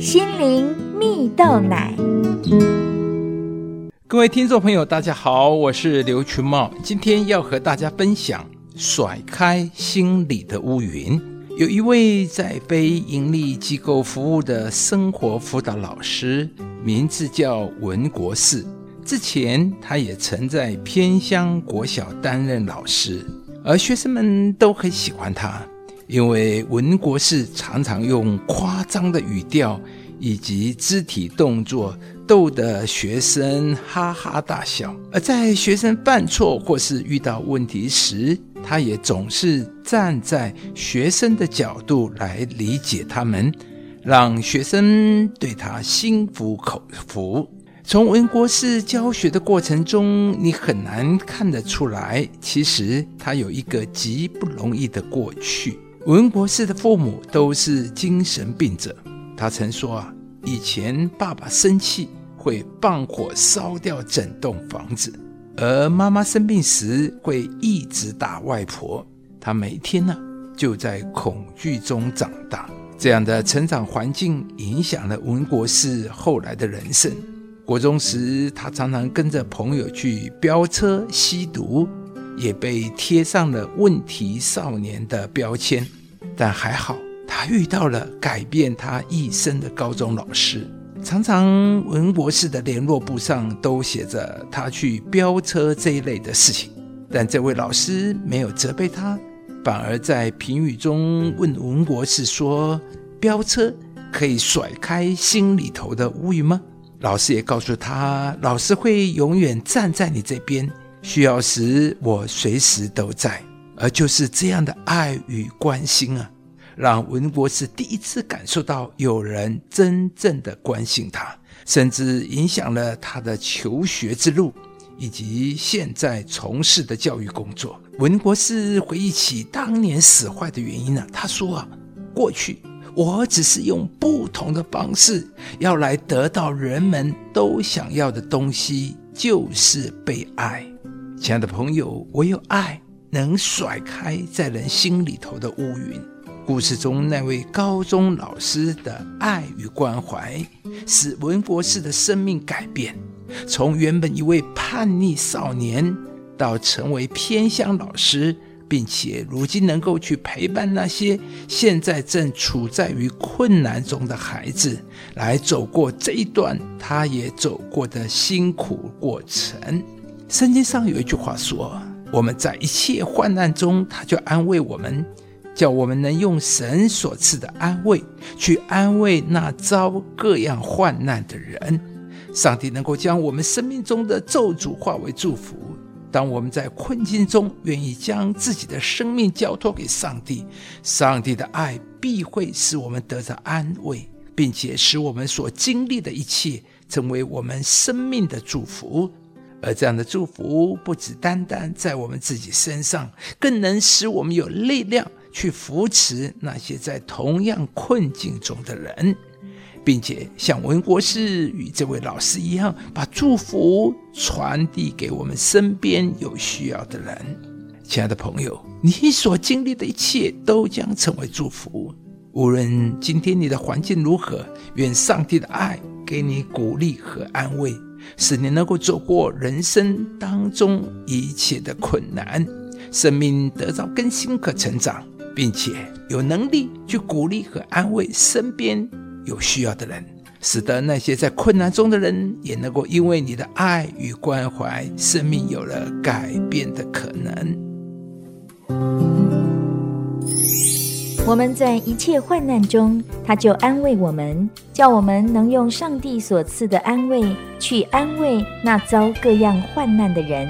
心灵蜜豆奶。各位听众朋友，大家好，我是刘群茂，今天要和大家分享甩开心里的乌云。有一位在非营利机构服务的生活辅导老师，名字叫文国士。之前他也曾在偏乡国小担任老师，而学生们都很喜欢他，因为文国士常常用夸张的语调以及肢体动作。逗得学生哈哈大笑，而在学生犯错或是遇到问题时，他也总是站在学生的角度来理解他们，让学生对他心服口服。从文国士教学的过程中，你很难看得出来，其实他有一个极不容易的过去。文国士的父母都是精神病者，他曾说啊，以前爸爸生气。会放火烧掉整栋房子，而妈妈生病时会一直打外婆。他每天呢就在恐惧中长大，这样的成长环境影响了文国士后来的人生。国中时，他常常跟着朋友去飙车、吸毒，也被贴上了问题少年的标签。但还好，他遇到了改变他一生的高中老师。常常文博士的联络簿上都写着他去飙车这一类的事情，但这位老师没有责备他，反而在评语中问文博士说：“飙车可以甩开心里头的乌云吗？”老师也告诉他：“老师会永远站在你这边，需要时我随时都在。”而就是这样的爱与关心啊。让文博士第一次感受到有人真正的关心他，甚至影响了他的求学之路以及现在从事的教育工作。文博士回忆起当年使坏的原因呢？他说啊，过去我只是用不同的方式要来得到人们都想要的东西，就是被爱。亲爱的朋友，唯有爱能甩开在人心里头的乌云。故事中那位高中老师的爱与关怀，使文博士的生命改变，从原本一位叛逆少年，到成为偏乡老师，并且如今能够去陪伴那些现在正处在于困难中的孩子，来走过这一段他也走过的辛苦过程。圣经上有一句话说：“我们在一切患难中，他就安慰我们。”叫我们能用神所赐的安慰去安慰那遭各样患难的人。上帝能够将我们生命中的咒诅化为祝福。当我们在困境中愿意将自己的生命交托给上帝，上帝的爱必会使我们得到安慰，并且使我们所经历的一切成为我们生命的祝福。而这样的祝福不只单单在我们自己身上，更能使我们有力量。去扶持那些在同样困境中的人，并且像文国士与这位老师一样，把祝福传递给我们身边有需要的人。亲爱的朋友，你所经历的一切都将成为祝福。无论今天你的环境如何，愿上帝的爱给你鼓励和安慰，使你能够走过人生当中一切的困难，生命得到更新和成长。并且有能力去鼓励和安慰身边有需要的人，使得那些在困难中的人也能够因为你的爱与关怀，生命有了改变的可能。我们在一切患难中，他就安慰我们，叫我们能用上帝所赐的安慰去安慰那遭各样患难的人。